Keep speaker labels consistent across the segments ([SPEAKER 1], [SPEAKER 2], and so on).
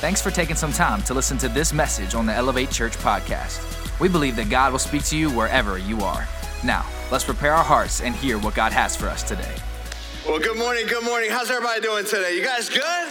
[SPEAKER 1] Thanks for taking some time to listen to this message on the Elevate Church podcast. We believe that God will speak to you wherever you are. Now, let's prepare our hearts and hear what God has for us today.
[SPEAKER 2] Well, good morning, good morning. How's everybody doing today? You guys good?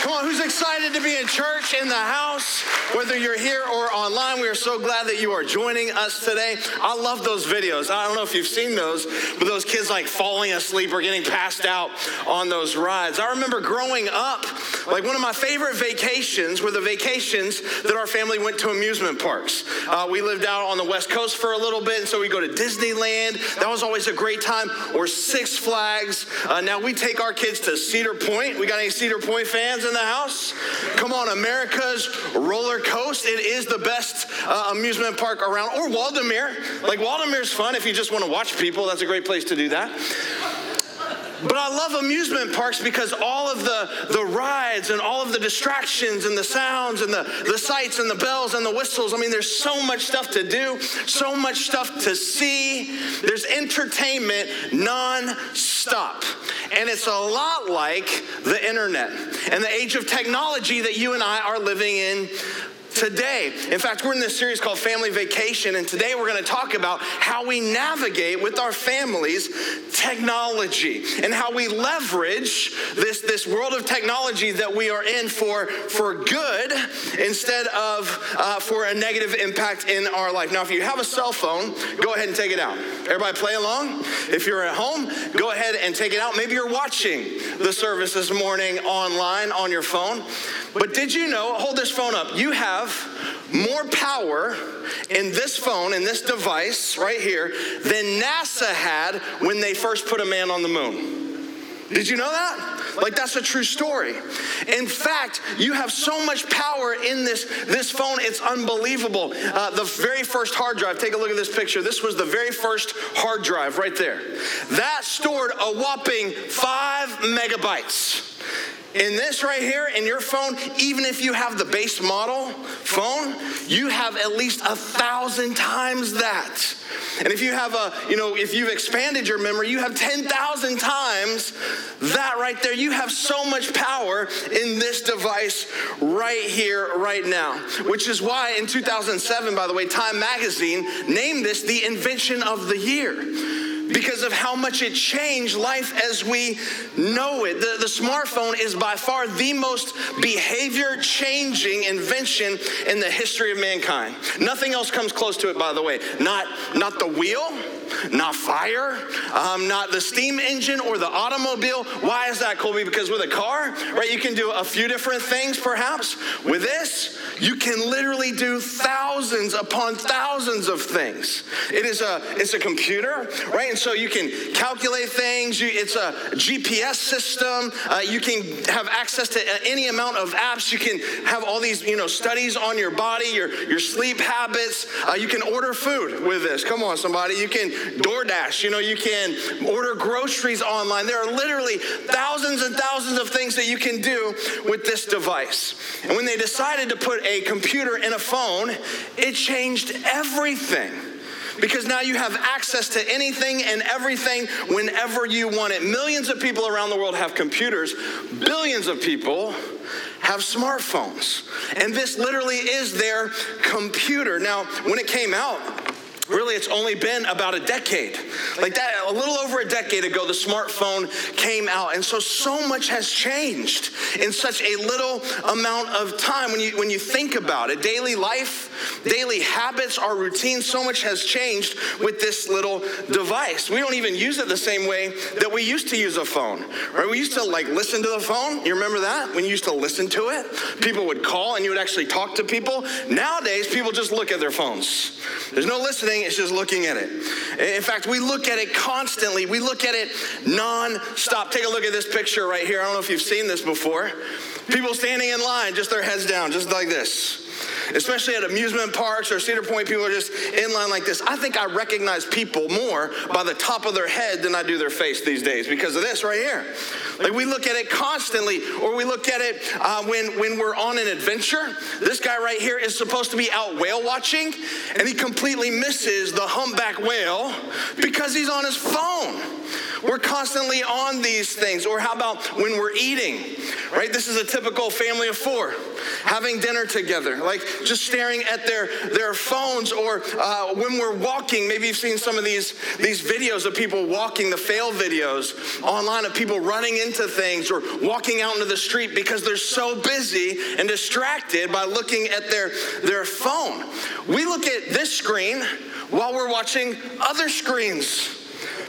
[SPEAKER 2] Come on, who's excited to be in church, in the house, whether you're here or online? We are so glad that you are joining us today. I love those videos. I don't know if you've seen those, but those kids like falling asleep or getting passed out on those rides. I remember growing up, like one of my favorite vacations were the vacations that our family went to amusement parks. Uh, we lived out on the West Coast for a little bit, and so we go to Disneyland. That was always a great time, or Six Flags. Uh, now we take our kids to Cedar Point. We got any Cedar Point fans in the house? Come on, America's roller coast. It is the best uh, amusement park around. Or Waldameer. Like Waldameer's fun if you just want to watch people. That's a great place to do that. But I love amusement parks because all of the, the rides and all of the distractions and the sounds and the, the sights and the bells and the whistles. I mean, there's so much stuff to do, so much stuff to see. There's entertainment non-stop. And it's a lot like the internet and the age of technology that you and I are living in today. In fact, we're in this series called Family Vacation, and today we're going to talk about how we navigate with our families technology and how we leverage this, this world of technology that we are in for, for good instead of uh, for a negative impact in our life. Now, if you have a cell phone, go ahead and take it out. Everybody play along. If you're at home, go ahead and take it out. Maybe you're watching the service this morning online on your phone. But did you know, hold this phone up, you have more power in this phone, in this device right here, than NASA had when they first put a man on the moon. Did you know that? Like that's a true story. In fact, you have so much power in this, this phone, it's unbelievable. Uh, the very first hard drive, take a look at this picture. This was the very first hard drive right there. That stored a whopping five megabytes. In this right here, in your phone, even if you have the base model phone, you have at least a thousand times that. And if you have a, you know, if you've expanded your memory, you have 10,000 times that right there. You have so much power in this device right here, right now. Which is why in 2007, by the way, Time Magazine named this the invention of the year because of how much it changed life as we know it. The, the smartphone is by far the most behavior changing invention in the history of mankind. Nothing else comes close to it, by the way. Not, not the wheel, not fire, um, not the steam engine or the automobile. Why is that, Colby? Because with a car, right, you can do a few different things perhaps. With this, you can literally do thousands upon thousands of things. It is a, it's a computer, right? And so you can calculate things. You, it's a GPS system. Uh, you can have access to any amount of apps. You can have all these, you know, studies on your body, your, your sleep habits. Uh, you can order food with this. Come on, somebody. You can DoorDash. You know, you can order groceries online. There are literally thousands and thousands of things that you can do with this device. And when they decided to put a computer in a phone, it changed everything because now you have access to anything and everything whenever you want it. Millions of people around the world have computers, billions of people have smartphones. And this literally is their computer. Now, when it came out, Really, it's only been about a decade. Like that, a little over a decade ago, the smartphone came out. And so, so much has changed in such a little amount of time when you, when you think about it. Daily life, daily habits, our routine, so much has changed with this little device. We don't even use it the same way that we used to use a phone, right? We used to like listen to the phone. You remember that? When you used to listen to it, people would call and you would actually talk to people. Nowadays, people just look at their phones. There's no listening it's just looking at it. In fact, we look at it constantly. We look at it non-stop. Take a look at this picture right here. I don't know if you've seen this before. People standing in line, just their heads down, just like this especially at amusement parks or Cedar Point, people are just in line like this. I think I recognize people more by the top of their head than I do their face these days because of this right here. Like we look at it constantly, or we look at it uh, when, when we're on an adventure. This guy right here is supposed to be out whale watching, and he completely misses the humpback whale because he's on his phone. We're constantly on these things. Or how about when we're eating, right? This is a typical family of four having dinner together, like just staring at their, their phones. Or uh, when we're walking, maybe you've seen some of these, these videos of people walking, the fail videos online of people running into things or walking out into the street because they're so busy and distracted by looking at their, their phone. We look at this screen while we're watching other screens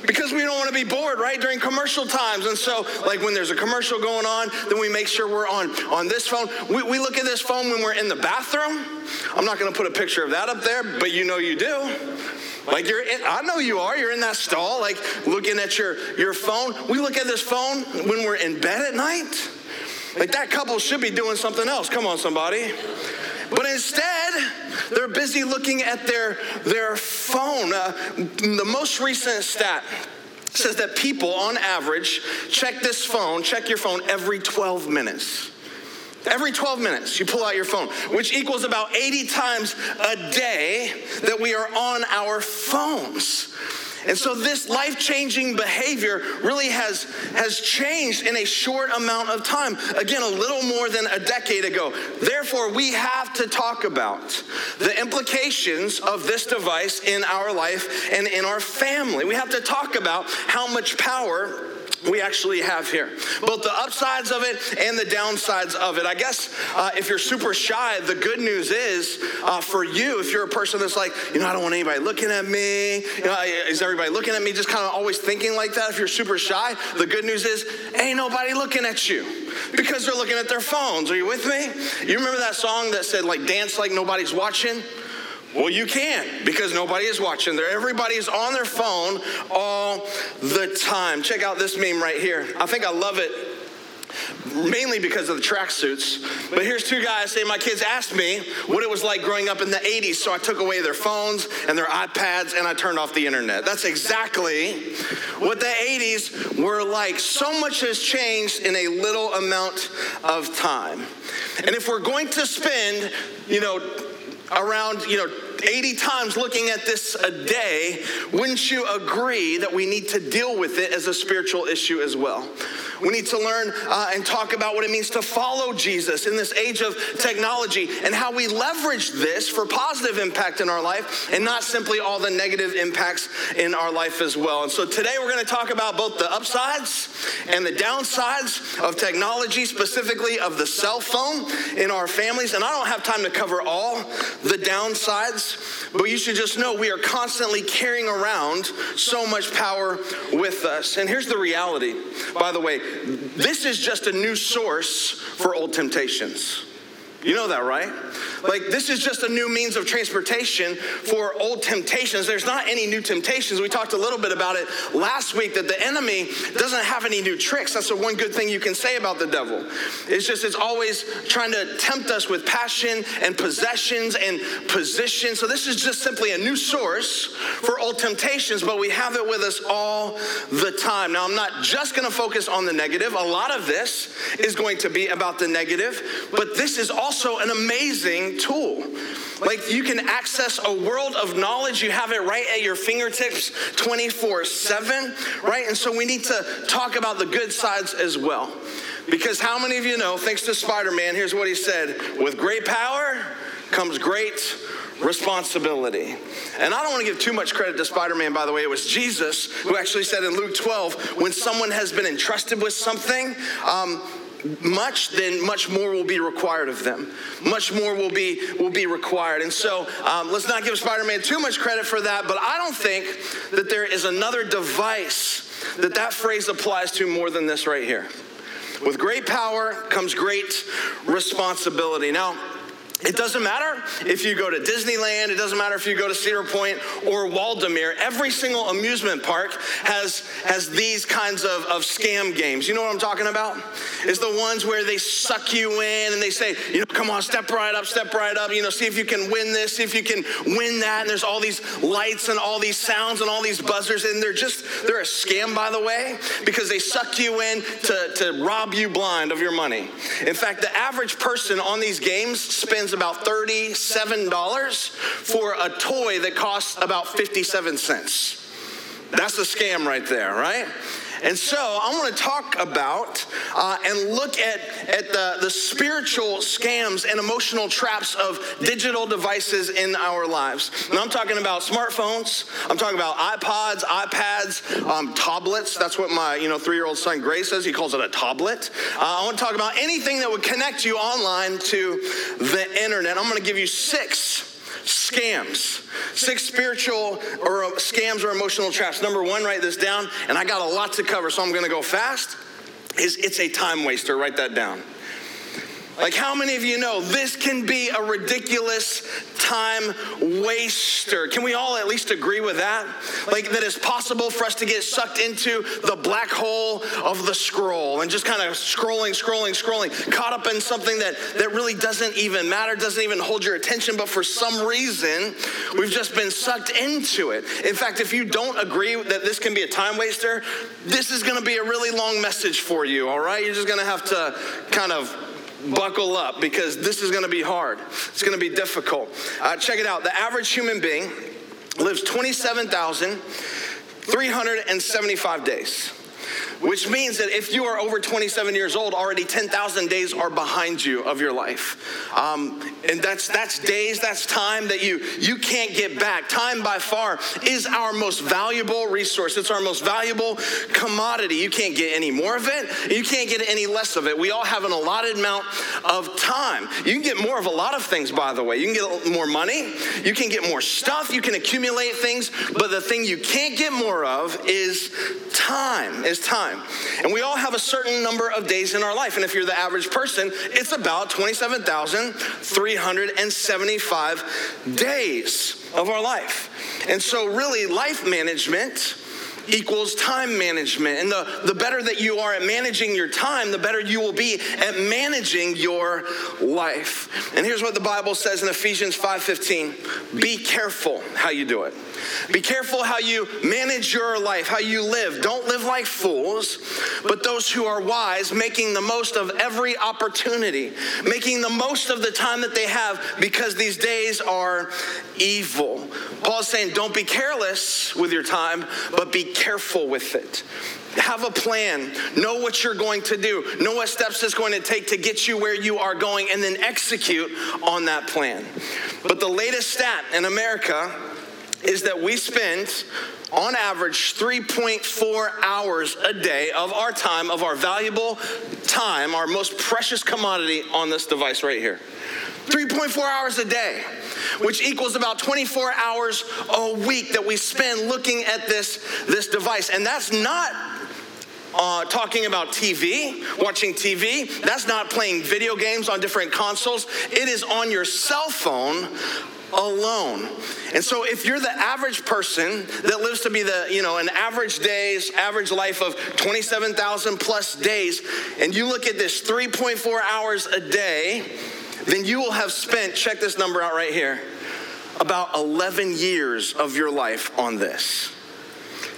[SPEAKER 2] because we don't want to be bored, right? During commercial times. And so, like when there's a commercial going on, then we make sure we're on, on this phone. We, we look at this phone when we're in the bathroom. I'm not going to put a picture of that up there, but you know you do. Like you're in, I know you are. You're in that stall, like looking at your, your phone. We look at this phone when we're in bed at night. Like that couple should be doing something else. Come on, somebody. But instead, they're busy looking at their, their phone. Uh, the most recent stat says that people, on average, check this phone, check your phone every 12 minutes. Every 12 minutes, you pull out your phone, which equals about 80 times a day that we are on our phones. And so this life-changing behavior really has, has changed in a short amount of time. Again, a little more than a decade ago. Therefore, we have to talk about the implications of this device in our life and in our family. We have to talk about how much power we actually have here. Both the upsides of it and the downsides of it. I guess uh, if you're super shy, the good news is uh, for you, if you're a person that's like, you know, I don't want anybody looking at me, you know, is everybody looking at me, just kind of always thinking like that. If you're super shy, the good news is, ain't nobody looking at you because they're looking at their phones. Are you with me? You remember that song that said, like, dance like nobody's watching? Well, you can't because nobody is watching. There, everybody is on their phone all the time. Check out this meme right here. I think I love it mainly because of the tracksuits. But here's two guys saying, My kids asked me what it was like growing up in the 80s, so I took away their phones and their iPads and I turned off the internet. That's exactly what the 80s were like. So much has changed in a little amount of time. And if we're going to spend, you know, around, you know, 80 times looking at this a day, wouldn't you agree that we need to deal with it as a spiritual issue as well? We need to learn uh, and talk about what it means to follow Jesus in this age of technology and how we leverage this for positive impact in our life and not simply all the negative impacts in our life as well. And so today we're going to talk about both the upsides and the downsides of technology, specifically of the cell phone in our families. And I don't have time to cover all the downsides, but you should just know we are constantly carrying around so much power with us. And here's the reality, by the way this is just a new source for old temptations. You know that, right? Like, this is just a new means of transportation for old temptations. There's not any new temptations. We talked a little bit about it last week that the enemy doesn't have any new tricks. That's the one good thing you can say about the devil. It's just, it's always trying to tempt us with passion and possessions and position. So, this is just simply a new source for old temptations, but we have it with us all the time. Now, I'm not just going to focus on the negative. A lot of this is going to be about the negative, but this is also also an amazing tool. Like you can access a world of knowledge, you have it right at your fingertips 24 7, right? And so we need to talk about the good sides as well. Because how many of you know, thanks to Spider Man, here's what he said with great power comes great responsibility. And I don't want to give too much credit to Spider Man, by the way. It was Jesus who actually said in Luke 12 when someone has been entrusted with something, um, much, then much more will be required of them. Much more will be will be required. And so um, let's not give Spider-Man too much credit for that. But I don't think that there is another device that that phrase applies to more than this right here. With great power comes great responsibility. Now. It doesn't matter if you go to Disneyland, it doesn't matter if you go to Cedar Point or Waldameer. Every single amusement park has, has these kinds of, of scam games. You know what I'm talking about? It's the ones where they suck you in and they say, you know, come on, step right up, step right up, you know, see if you can win this, see if you can win that. And there's all these lights and all these sounds and all these buzzers. And they're just, they're a scam, by the way, because they suck you in to, to rob you blind of your money. In fact, the average person on these games spends about $37 for a toy that costs about 57 cents. That's a scam right there, right? And so I want to talk about uh, and look at, at the, the spiritual scams and emotional traps of digital devices in our lives. And I'm talking about smartphones, I'm talking about iPods, iPads, um, tablets. That's what my you know three year old son Gray says. He calls it a tablet. Uh, I want to talk about anything that would connect you online to the internet. I'm going to give you six scams. Six spiritual or uh, scams or emotional traps. Number one, write this down, and I got a lot to cover, so I'm gonna go fast. Is it's a time waster. Write that down. Like, how many of you know this can be a ridiculous time waster? Can we all at least agree with that? Like, that it's possible for us to get sucked into the black hole of the scroll and just kind of scrolling, scrolling, scrolling, caught up in something that, that really doesn't even matter, doesn't even hold your attention, but for some reason, we've just been sucked into it. In fact, if you don't agree that this can be a time waster, this is gonna be a really long message for you, all right? You're just gonna have to kind of buckle up because this is going to be hard. It's going to be difficult. Uh, check it out. The average human being lives 27,375 days which means that if you are over 27 years old, already 10,000 days are behind you of your life. Um, and that's, that's days, that's time that you, you can't get back. Time by far is our most valuable resource. It's our most valuable commodity. You can't get any more of it, you can't get any less of it. We all have an allotted amount of time. You can get more of a lot of things, by the way. You can get more money, you can get more stuff, you can accumulate things, but the thing you can't get more of is time, is time. And we all have a certain number of days in our life. And if you're the average person, it's about 27,375 days of our life. And so, really, life management equals time management. And the, the better that you are at managing your time, the better you will be at managing your life. And here's what the Bible says in Ephesians 5:15. Be careful how you do it. Be careful how you manage your life, how you live. Don't live like fools, but those who are wise, making the most of every opportunity, making the most of the time that they have because these days are evil. Paul's saying, don't be careless with your time, but be careful with it. Have a plan. Know what you're going to do. Know what steps it's going to take to get you where you are going, and then execute on that plan. But the latest stat in America is that we spend on average 3.4 hours a day of our time, of our valuable time, our most precious commodity on this device right here. 3.4 hours a day, which equals about 24 hours a week that we spend looking at this, this device. And that's not uh, talking about TV, watching TV. That's not playing video games on different consoles. It is on your cell phone alone. And so if you're the average person that lives to be the, you know, an average days, average life of 27,000 plus days, and you look at this 3.4 hours a day, then you will have spent, check this number out right here, about 11 years of your life on this.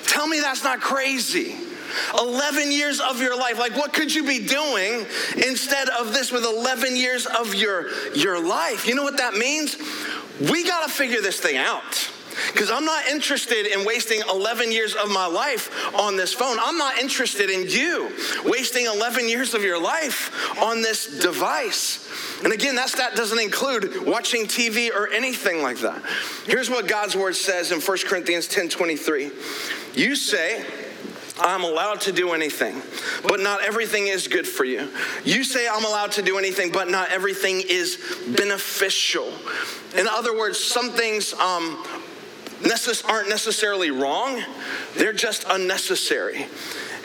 [SPEAKER 2] Tell me that's not crazy. 11 years of your life. Like, what could you be doing instead of this with 11 years of your, your life? You know what that means? We got to figure this thing out. Because I'm not interested in wasting 11 years of my life on this phone. I'm not interested in you wasting 11 years of your life on this device. And again, that stat doesn't include watching TV or anything like that. Here's what God's word says in 1 Corinthians 10 23. You say, I'm allowed to do anything, but not everything is good for you. You say I'm allowed to do anything, but not everything is beneficial. In other words, some things um, necess- aren't necessarily wrong, they're just unnecessary.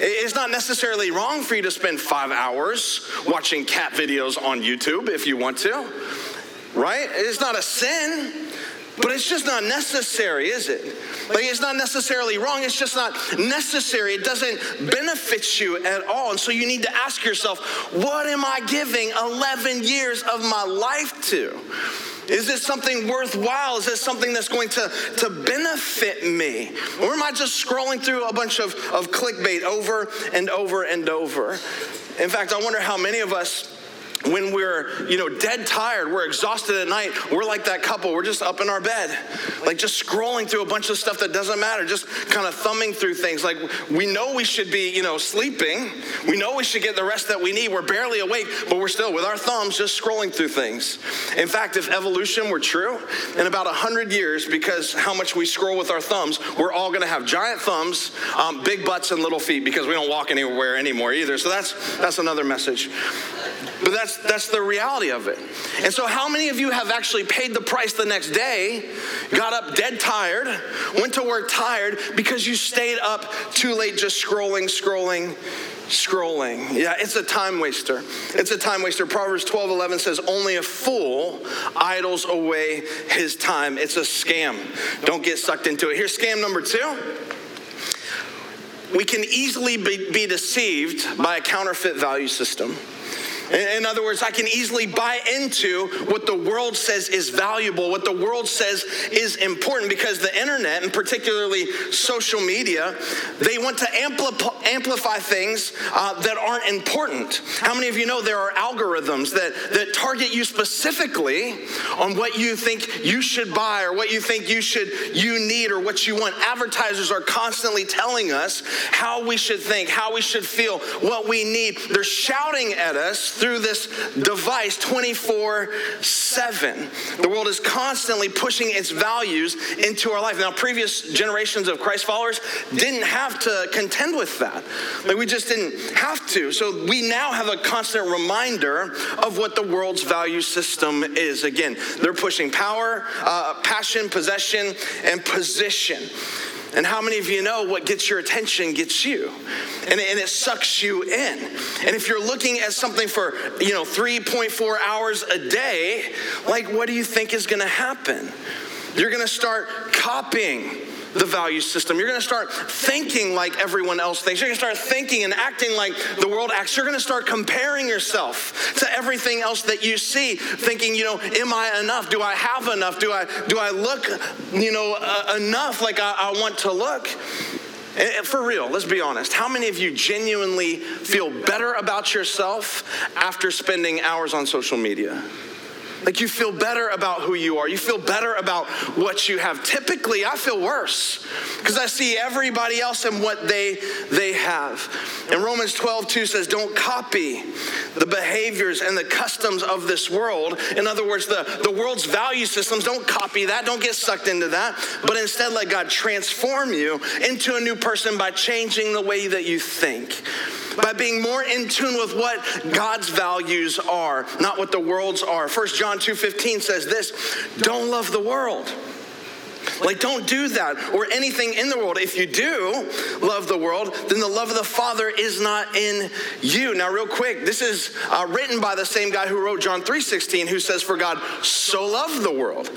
[SPEAKER 2] It's not necessarily wrong for you to spend five hours watching cat videos on YouTube if you want to, right? It's not a sin. But it's just not necessary, is it? Like, it's not necessarily wrong. It's just not necessary. It doesn't benefit you at all. And so you need to ask yourself, what am I giving 11 years of my life to? Is this something worthwhile? Is this something that's going to, to benefit me? Or am I just scrolling through a bunch of, of clickbait over and over and over? In fact, I wonder how many of us when we're, you know, dead tired, we're exhausted at night, we're like that couple. We're just up in our bed, like just scrolling through a bunch of stuff that doesn't matter, just kind of thumbing through things. Like we know we should be, you know, sleeping. We know we should get the rest that we need. We're barely awake, but we're still with our thumbs just scrolling through things. In fact, if evolution were true, in about 100 years, because how much we scroll with our thumbs, we're all going to have giant thumbs, um, big butts, and little feet because we don't walk anywhere anymore either. So that's, that's another message. But that's that's the reality of it. And so how many of you have actually paid the price the next day, got up dead tired, went to work tired because you stayed up too late just scrolling, scrolling, scrolling. Yeah, it's a time waster. It's a time waster. Proverbs 12 11 says, Only a fool idles away his time. It's a scam. Don't get sucked into it. Here's scam number two. We can easily be, be deceived by a counterfeit value system. In other words, I can easily buy into what the world says is valuable, what the world says is important, because the internet, and particularly social media, they want to ampli- amplify things uh, that aren't important. How many of you know there are algorithms that, that target you specifically on what you think you should buy or what you think you should you need or what you want? Advertisers are constantly telling us how we should think, how we should feel, what we need. They're shouting at us through this device 24 7. The world is constantly pushing its values into our life. Now, previous generations of Christ followers didn't have to contend with that. Like, we just didn't have to. So, we now have a constant reminder of what the world's value system is. Again, they're pushing power, uh, passion, possession, and position. And how many of you know what gets your attention gets you? And, and it sucks you in. And if you're looking at something for, you know, 3.4 hours a day, like what do you think is gonna happen? You're gonna start copying the value system. You're going to start thinking like everyone else thinks. You're going to start thinking and acting like the world acts. You're going to start comparing yourself to everything else that you see, thinking, you know, am I enough? Do I have enough? Do I do I look, you know, uh, enough like I, I want to look? For real, let's be honest. How many of you genuinely feel better about yourself after spending hours on social media? Like you feel better about who you are. You feel better about what you have. Typically, I feel worse because I see everybody else and what they they have. And Romans 12, 2 says, Don't copy the behaviors and the customs of this world. In other words, the, the world's value systems, don't copy that, don't get sucked into that, but instead let God transform you into a new person by changing the way that you think by being more in tune with what God's values are, not what the world's are. 1 John 2:15 says this, don't love the world like, don't do that or anything in the world. If you do love the world, then the love of the Father is not in you. Now, real quick, this is uh, written by the same guy who wrote John 3:16, who says, "For God so loved the world."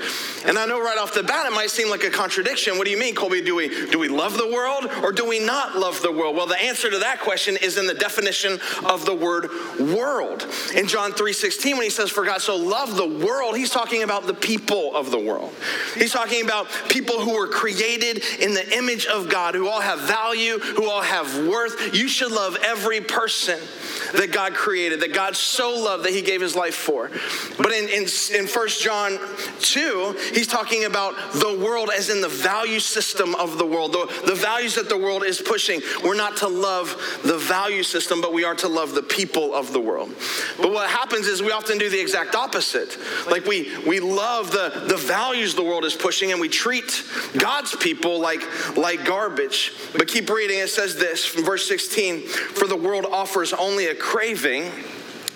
[SPEAKER 2] And I know right off the bat it might seem like a contradiction. What do you mean, Colby? Do we do we love the world or do we not love the world? Well, the answer to that question is in the definition of the word "world." In John 3:16, when he says, "For God so loved the world," he's talking about the people of the world. He's talking about people who were created in the image of God, who all have value, who all have worth. You should love every person that God created, that God so loved that he gave his life for. But in, in, in 1 John 2, he's talking about the world as in the value system of the world, the, the values that the world is pushing. We're not to love the value system, but we are to love the people of the world. But what happens is we often do the exact opposite. Like we, we love the, the values the world is pushing and we treat God's people like, like garbage. But keep reading, it says this from verse 16 For the world offers only a craving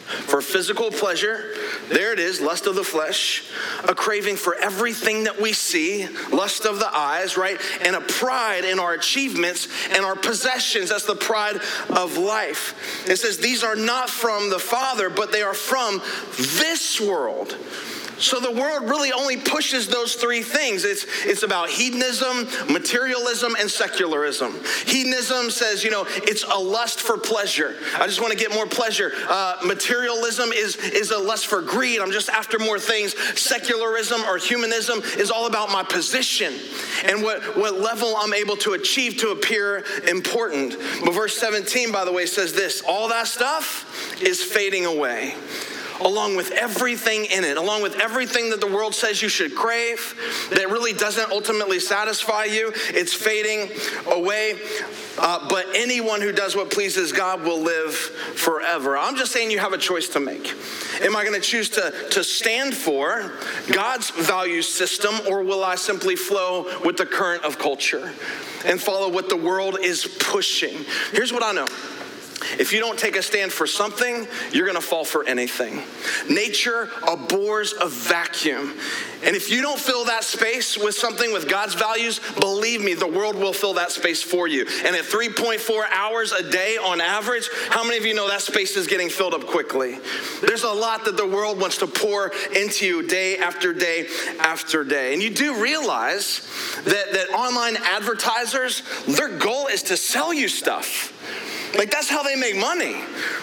[SPEAKER 2] for physical pleasure. There it is, lust of the flesh, a craving for everything that we see, lust of the eyes, right? And a pride in our achievements and our possessions. That's the pride of life. It says these are not from the Father, but they are from this world. So the world really only pushes those three things. It's, it's about hedonism, materialism, and secularism. Hedonism says, you know, it's a lust for pleasure. I just want to get more pleasure. Uh, materialism is, is a lust for greed. I'm just after more things. Secularism or humanism is all about my position and what, what level I'm able to achieve to appear important. But verse 17, by the way, says this all that stuff is fading away along with everything in it, along with everything that the world says you should crave, that really doesn't ultimately satisfy you. It's fading away. Uh, but anyone who does what pleases God will live forever. I'm just saying you have a choice to make. Am I going to choose to, to stand for God's value system, or will I simply flow with the current of culture and follow what the world is pushing? Here's what I know. If you don't take a stand for something, you're gonna fall for anything. Nature abhors a vacuum. And if you don't fill that space with something with God's values, believe me, the world will fill that space for you. And at 3.4 hours a day on average, how many of you know that space is getting filled up quickly? There's a lot that the world wants to pour into you day after day after day. And you do realize that, that online advertisers, their goal is to sell you stuff. Like that's how they make money,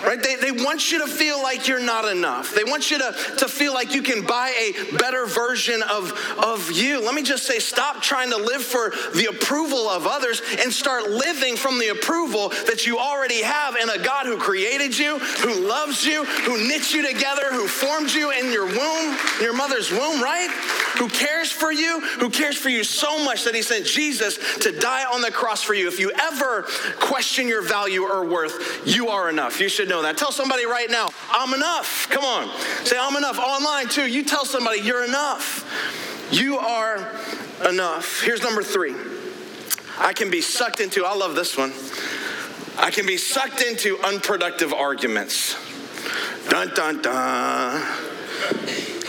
[SPEAKER 2] right? They, they want you to feel like you're not enough. They want you to, to feel like you can buy a better version of, of you. Let me just say, stop trying to live for the approval of others and start living from the approval that you already have in a God who created you, who loves you, who knit you together, who formed you in your womb, your mother's womb, right? Who cares for you, who cares for you so much that he sent Jesus to die on the cross for you. If you ever question your value or worth, you are enough. You should know that. Tell somebody right now, I'm enough. Come on. Say, I'm enough. Online too. You tell somebody, you're enough. You are enough. Here's number three I can be sucked into, I love this one. I can be sucked into unproductive arguments. Dun, dun, dun.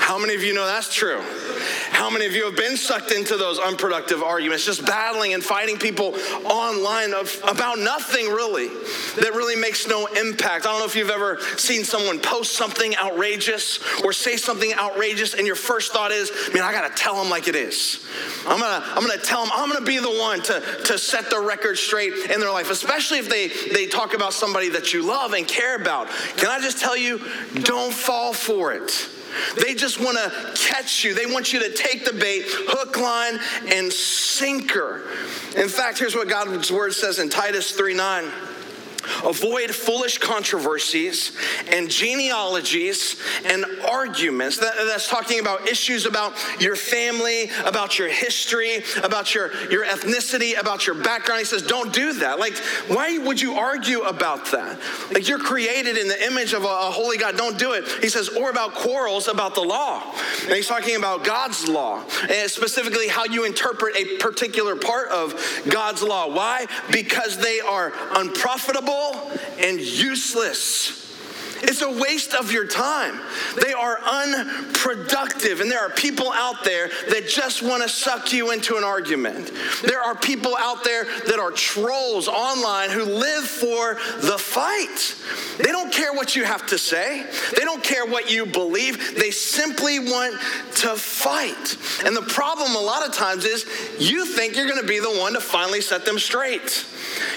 [SPEAKER 2] How many of you know that's true? How many of you have been sucked into those unproductive arguments, just battling and fighting people online of, about nothing really, that really makes no impact? I don't know if you've ever seen someone post something outrageous or say something outrageous, and your first thought is, man, I gotta tell them like it is. I'm gonna, I'm gonna tell them, I'm gonna be the one to, to set the record straight in their life, especially if they, they talk about somebody that you love and care about. Can I just tell you, don't fall for it. They just want to catch you. They want you to take the bait, hook, line, and sinker. In fact, here's what God's word says in Titus 3 9. Avoid foolish controversies and genealogies and arguments. That, that's talking about issues about your family, about your history, about your, your ethnicity, about your background. He says, don't do that. Like, why would you argue about that? Like, you're created in the image of a, a holy God. Don't do it. He says, or about quarrels about the law. And he's talking about God's law, and specifically how you interpret a particular part of God's law. Why? Because they are unprofitable and useless. It's a waste of your time. They are unproductive. And there are people out there that just want to suck you into an argument. There are people out there that are trolls online who live for the fight. They don't care what you have to say, they don't care what you believe. They simply want to fight. And the problem a lot of times is you think you're going to be the one to finally set them straight.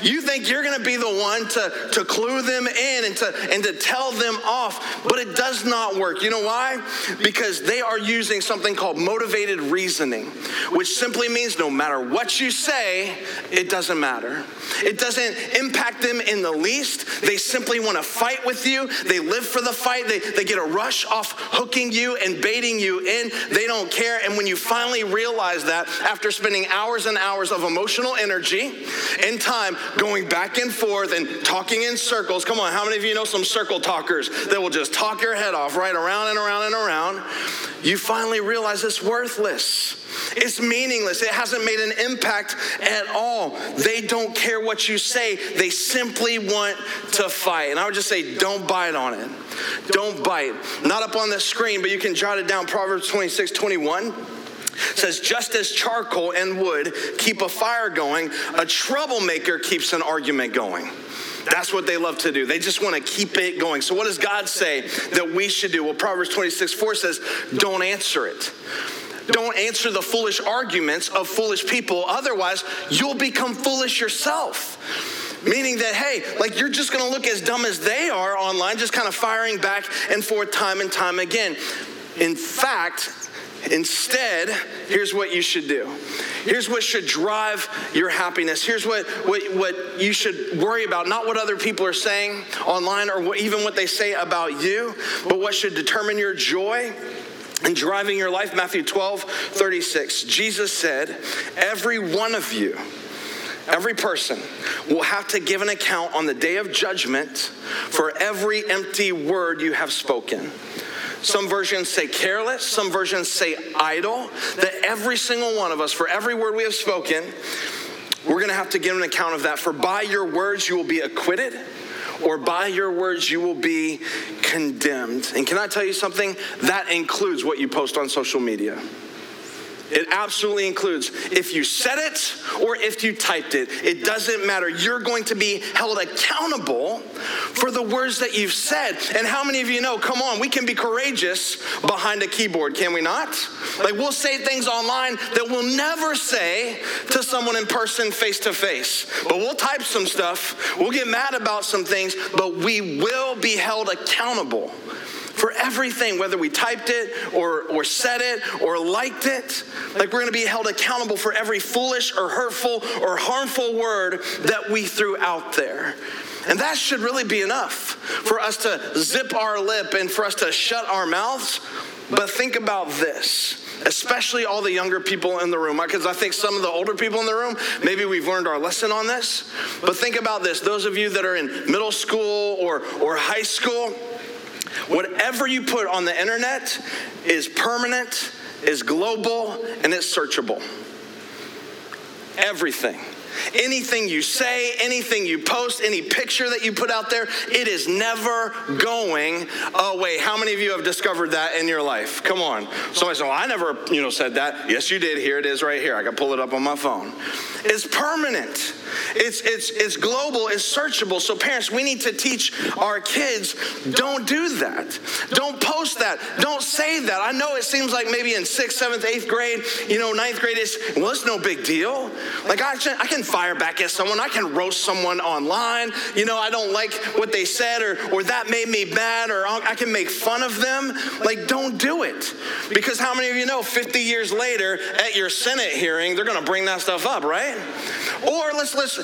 [SPEAKER 2] You think you're going to be the one to, to clue them in and to, and to tell them off, but it does not work. You know why? Because they are using something called motivated reasoning, which simply means no matter what you say, it doesn't matter. It doesn't impact them in the least. They simply want to fight with you. They live for the fight. They, they get a rush off hooking you and baiting you in. They don't care. And when you finally realize that after spending hours and hours of emotional energy and time going back and forth and talking in circles, come on, how many of you know some circle talkers that will just talk your head off right around and around and around? You finally realize it's worthless. It's meaningless. It hasn't made an impact at all. They don't care what you say. They simply want to fight. And I would just say, don't bite on it. Don't bite. Not up on the screen, but you can jot it down. Proverbs 26, 21 says, just as charcoal and wood keep a fire going, a troublemaker keeps an argument going. That's what they love to do. They just want to keep it going. So, what does God say that we should do? Well, Proverbs 26 4 says, don't answer it. Don't answer the foolish arguments of foolish people. Otherwise, you'll become foolish yourself. Meaning that, hey, like you're just gonna look as dumb as they are online, just kind of firing back and forth time and time again. In fact, Instead, here's what you should do. Here's what should drive your happiness. Here's what, what, what you should worry about. Not what other people are saying online or what, even what they say about you, but what should determine your joy and driving your life. Matthew 12, 36. Jesus said, Every one of you, every person will have to give an account on the day of judgment for every empty word you have spoken. Some versions say careless, some versions say idle. That every single one of us, for every word we have spoken, we're going to have to give an account of that. For by your words you will be acquitted, or by your words you will be condemned. And can I tell you something? That includes what you post on social media. It absolutely includes if you said it or if you typed it. It doesn't matter. You're going to be held accountable for the words that you've said. And how many of you know, come on, we can be courageous behind a keyboard, can we not? Like we'll say things online that we'll never say to someone in person face to face. But we'll type some stuff, we'll get mad about some things, but we will be held accountable for everything, whether we typed it or, or said it or liked it. Like we're gonna be held accountable for every foolish or hurtful or harmful word that we threw out there. And that should really be enough for us to zip our lip and for us to shut our mouths. But think about this especially all the younger people in the room, because I think some of the older people in the room, maybe we've learned our lesson on this. But think about this those of you that are in middle school or, or high school, Whatever you put on the internet is permanent, is global, and it's searchable. Everything. Anything you say, anything you post, any picture that you put out there, it is never going away. How many of you have discovered that in your life? Come on. Somebody said, well, I never, you know, said that. Yes, you did. Here it is right here. I can pull it up on my phone. It's permanent. It's, it's, it's global, it's searchable. So, parents, we need to teach our kids don't do that. Don't post that. Don't say that. I know it seems like maybe in sixth, seventh, eighth grade, you know, ninth grade is, well, it's no big deal. Like, I, I can fire back at someone, I can roast someone online. You know, I don't like what they said, or, or that made me mad, or I can make fun of them. Like, don't do it. Because how many of you know 50 years later at your Senate hearing, they're going to bring that stuff up, right? Or let's, let's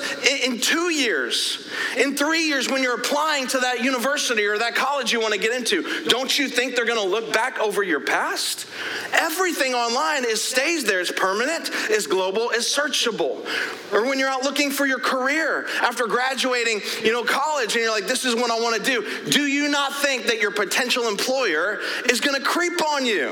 [SPEAKER 2] in two years, in three years, when you're applying to that university or that college you want to get into, don't you think they're going to look back over your past? Everything online is stays there. It's permanent, it's global, it's searchable. Or when you're out looking for your career after graduating, you know, college, and you're like, this is what I want to do. Do you not think that your potential employer is going to creep on you?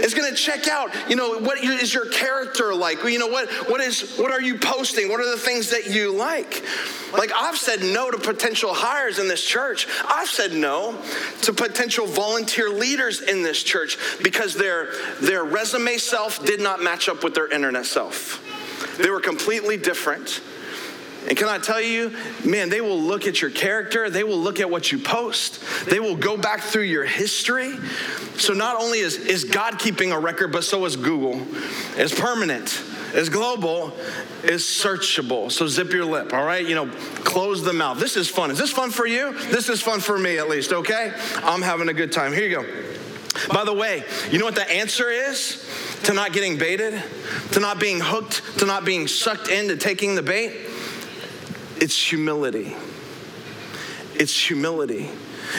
[SPEAKER 2] Is going to check out, you know, what is your character like? You know, what what is what are you posting? What are the things that you like? Like I've said no to potential hires in this church. I've said no to potential volunteer leaders in this church because their their resume self did not match up with their internet self. They were completely different. And can I tell you, man, they will look at your character, they will look at what you post, they will go back through your history. So not only is, is God keeping a record, but so is Google. It's permanent, it's global, it's searchable. So zip your lip, all right? You know, close the mouth. This is fun. Is this fun for you? This is fun for me at least, okay? I'm having a good time. Here you go. By the way, you know what the answer is to not getting baited, to not being hooked, to not being sucked into taking the bait? It's humility. It's humility.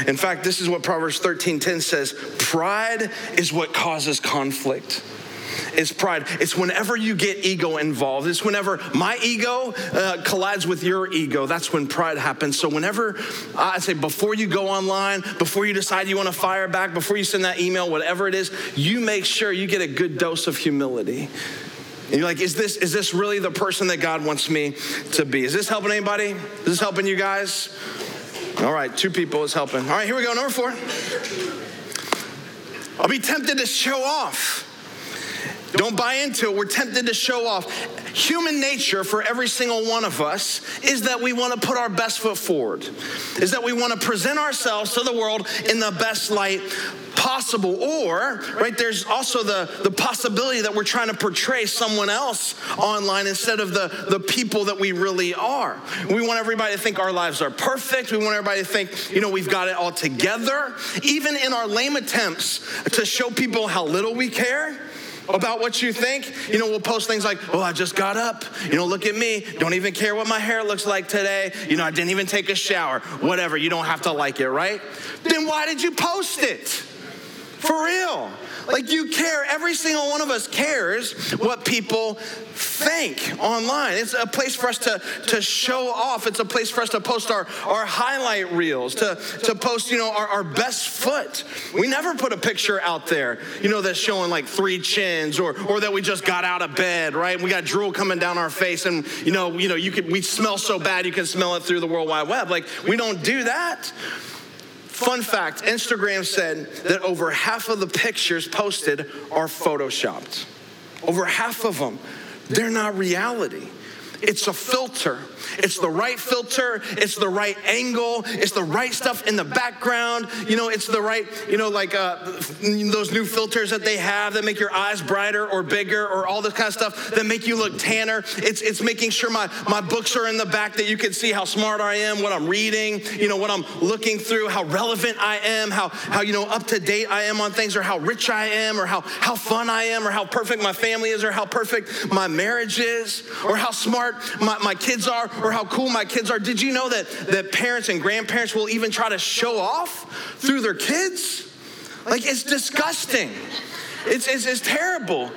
[SPEAKER 2] In fact, this is what Proverbs 13:10 says, pride is what causes conflict is pride. It's whenever you get ego involved. It's whenever my ego uh, collides with your ego. That's when pride happens. So whenever I say before you go online, before you decide you want to fire back, before you send that email, whatever it is, you make sure you get a good dose of humility. And you're like, is this, is this really the person that God wants me to be? Is this helping anybody? Is this helping you guys? All right, two people is helping. All right, here we go. Number four. I'll be tempted to show off. Don't buy into it. We're tempted to show off. Human nature for every single one of us is that we want to put our best foot forward, is that we want to present ourselves to the world in the best light possible. Or, right, there's also the, the possibility that we're trying to portray someone else online instead of the, the people that we really are. We want everybody to think our lives are perfect. We want everybody to think, you know, we've got it all together. Even in our lame attempts to show people how little we care about what you think. You know, we'll post things like, oh, I just got up. You know, look at me. Don't even care what my hair looks like today. You know, I didn't even take a shower. Whatever. You don't have to like it, right? Then why did you post it? For real. Like you care, every single one of us cares what people think online. It's a place for us to, to show off. It's a place for us to post our, our highlight reels, to, to post, you know, our, our best foot. We never put a picture out there, you know, that's showing like three chins or or that we just got out of bed, right? We got drool coming down our face and you know, you know, you could we smell so bad you can smell it through the World Wide Web. Like we don't do that. Fun fact Instagram said that over half of the pictures posted are photoshopped. Over half of them, they're not reality. It's a filter. It's the right filter. It's the right angle. It's the right stuff in the background. You know, it's the right, you know, like uh, those new filters that they have that make your eyes brighter or bigger or all this kind of stuff that make you look tanner. It's, it's making sure my, my books are in the back that you can see how smart I am, what I'm reading, you know, what I'm looking through, how relevant I am, how, how you know, up to date I am on things or how rich I am or how, how fun I am or how perfect my family is or how perfect my marriage is or how smart my, my kids are or how cool my kids are. Did you know that, that parents and grandparents will even try to show off through their kids? Like, it's disgusting. It's, it's, it's terrible.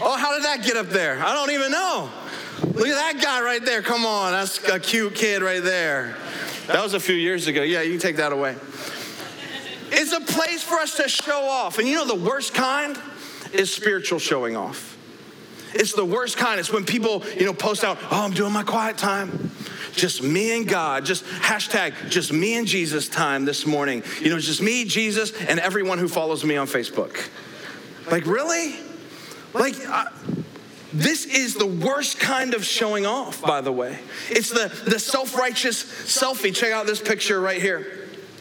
[SPEAKER 2] Oh, how did that get up there? I don't even know. Look at that guy right there. Come on, that's a cute kid right there. That was a few years ago. Yeah, you can take that away. It's a place for us to show off. And you know the worst kind is spiritual showing off. It's the worst kind. It's when people, you know, post out, oh, I'm doing my quiet time. Just me and God. Just hashtag, just me and Jesus time this morning. You know, it's just me, Jesus, and everyone who follows me on Facebook. Like, really? Like, uh, this is the worst kind of showing off, by the way. It's the, the self righteous selfie. Check out this picture right here.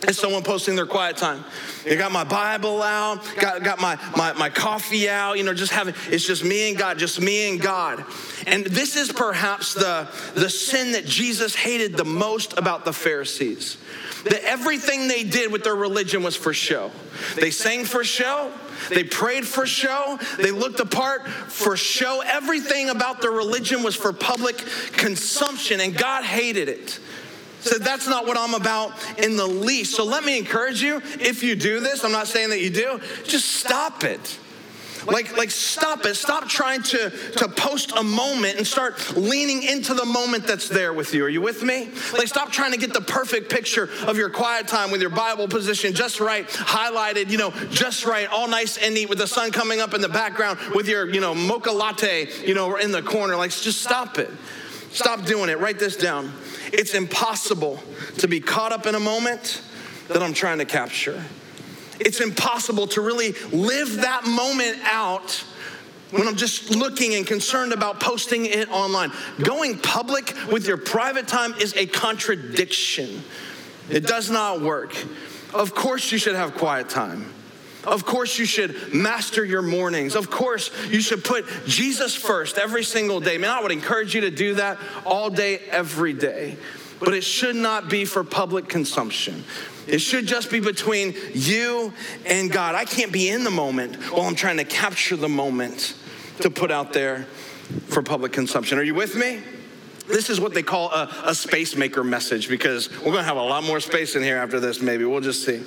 [SPEAKER 2] It's someone posting their quiet time. You got my Bible out, got, got my, my, my coffee out, you know, just having, it's just me and God, just me and God. And this is perhaps the, the sin that Jesus hated the most about the Pharisees. That everything they did with their religion was for show. They sang for show, they prayed for show, they looked apart for show. Everything about their religion was for public consumption, and God hated it said, That's not what I'm about in the least. So let me encourage you if you do this, I'm not saying that you do, just stop it. Like, like stop it. Stop trying to, to post a moment and start leaning into the moment that's there with you. Are you with me? Like, stop trying to get the perfect picture of your quiet time with your Bible position just right, highlighted, you know, just right, all nice and neat with the sun coming up in the background with your, you know, mocha latte, you know, in the corner. Like, just stop it. Stop doing it. Write this down. It's impossible to be caught up in a moment that I'm trying to capture. It's impossible to really live that moment out when I'm just looking and concerned about posting it online. Going public with your private time is a contradiction. It does not work. Of course, you should have quiet time. Of course, you should master your mornings. Of course, you should put Jesus first every single day. Man, I would encourage you to do that all day, every day. But it should not be for public consumption. It should just be between you and God. I can't be in the moment while I'm trying to capture the moment to put out there for public consumption. Are you with me? This is what they call a, a space maker message because we're going to have a lot more space in here after this, maybe. We'll just see.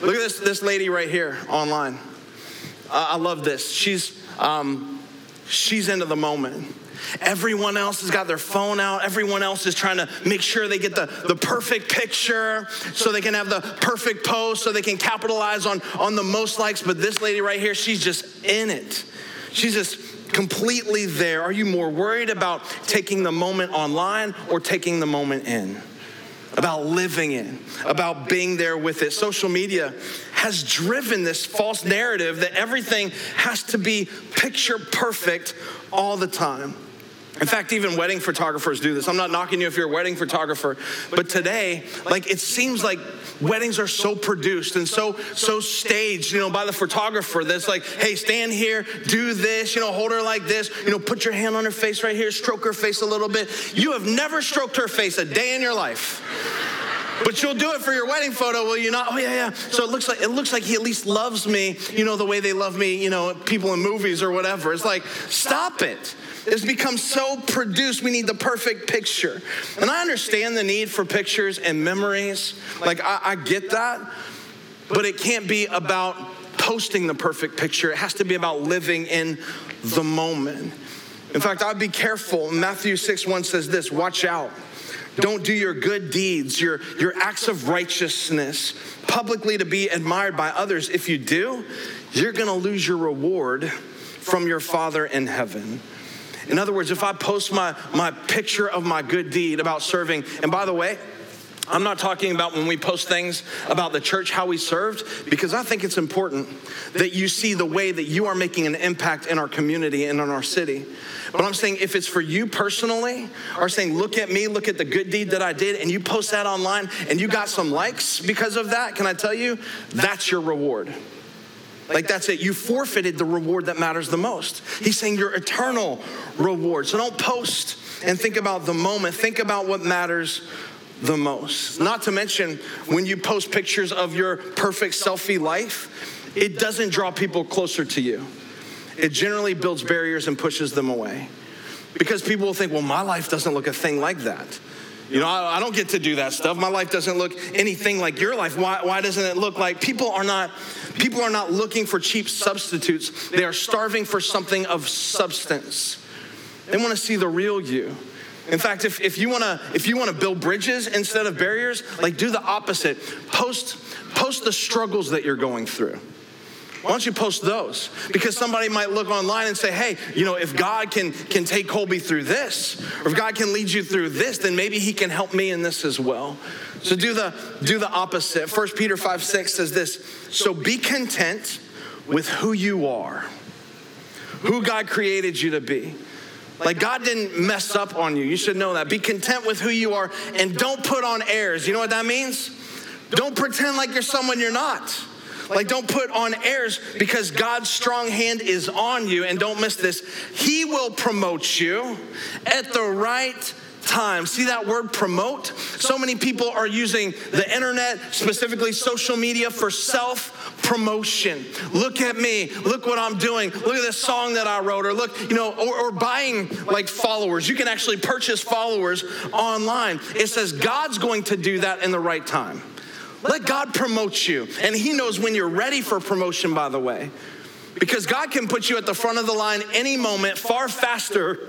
[SPEAKER 2] Look at this, this lady right here online. Uh, I love this. She's, um, she's into the moment. Everyone else has got their phone out. Everyone else is trying to make sure they get the, the perfect picture so they can have the perfect post so they can capitalize on, on the most likes. But this lady right here, she's just in it. She's just completely there. Are you more worried about taking the moment online or taking the moment in? About living in, about being there with it. Social media has driven this false narrative that everything has to be picture perfect all the time. In fact, even wedding photographers do this. I'm not knocking you if you're a wedding photographer, but today, like it seems like weddings are so produced and so so staged, you know, by the photographer. That's like, hey, stand here, do this, you know, hold her like this, you know, put your hand on her face right here, stroke her face a little bit. You have never stroked her face a day in your life. But you'll do it for your wedding photo, will you not? Oh yeah, yeah. So it looks like it looks like he at least loves me, you know, the way they love me, you know, people in movies or whatever. It's like, stop it. It's become so produced. We need the perfect picture. And I understand the need for pictures and memories. Like, I, I get that. But it can't be about posting the perfect picture, it has to be about living in the moment. In fact, I'd be careful. Matthew 6 1 says this watch out. Don't do your good deeds, your, your acts of righteousness publicly to be admired by others. If you do, you're to lose your reward from your Father in heaven. In other words, if I post my, my picture of my good deed about serving, and by the way, I'm not talking about when we post things about the church, how we served, because I think it's important that you see the way that you are making an impact in our community and in our city. But I'm saying if it's for you personally, or saying, look at me, look at the good deed that I did, and you post that online and you got some likes because of that, can I tell you, that's your reward. Like that's it. You forfeited the reward that matters the most. He's saying your eternal reward. So don't post and think about the moment. Think about what matters the most. Not to mention, when you post pictures of your perfect selfie life, it doesn't draw people closer to you. It generally builds barriers and pushes them away. Because people will think, well, my life doesn't look a thing like that. You know, I, I, don't get to do that stuff. My life doesn't look anything like your life. Why, why doesn't it look like people are not people are not looking for cheap substitutes. They are starving for something of substance. They want to see the real you. In fact, if, if you wanna if you wanna build bridges instead of barriers, like do the opposite. Post post the struggles that you're going through. Why don't you post those? Because somebody might look online and say, hey, you know, if God can, can take Colby through this, or if God can lead you through this, then maybe he can help me in this as well. So do the, do the opposite. 1 Peter 5 6 says this So be content with who you are, who God created you to be. Like God didn't mess up on you. You should know that. Be content with who you are and don't put on airs. You know what that means? Don't pretend like you're someone you're not. Like, don't put on airs because God's strong hand is on you. And don't miss this He will promote you at the right time. See that word promote? So many people are using the internet, specifically social media, for self promotion. Look at me. Look what I'm doing. Look at this song that I wrote. Or look, you know, or, or buying like followers. You can actually purchase followers online. It says God's going to do that in the right time. Let God promote you. And He knows when you're ready for promotion, by the way. Because God can put you at the front of the line any moment far faster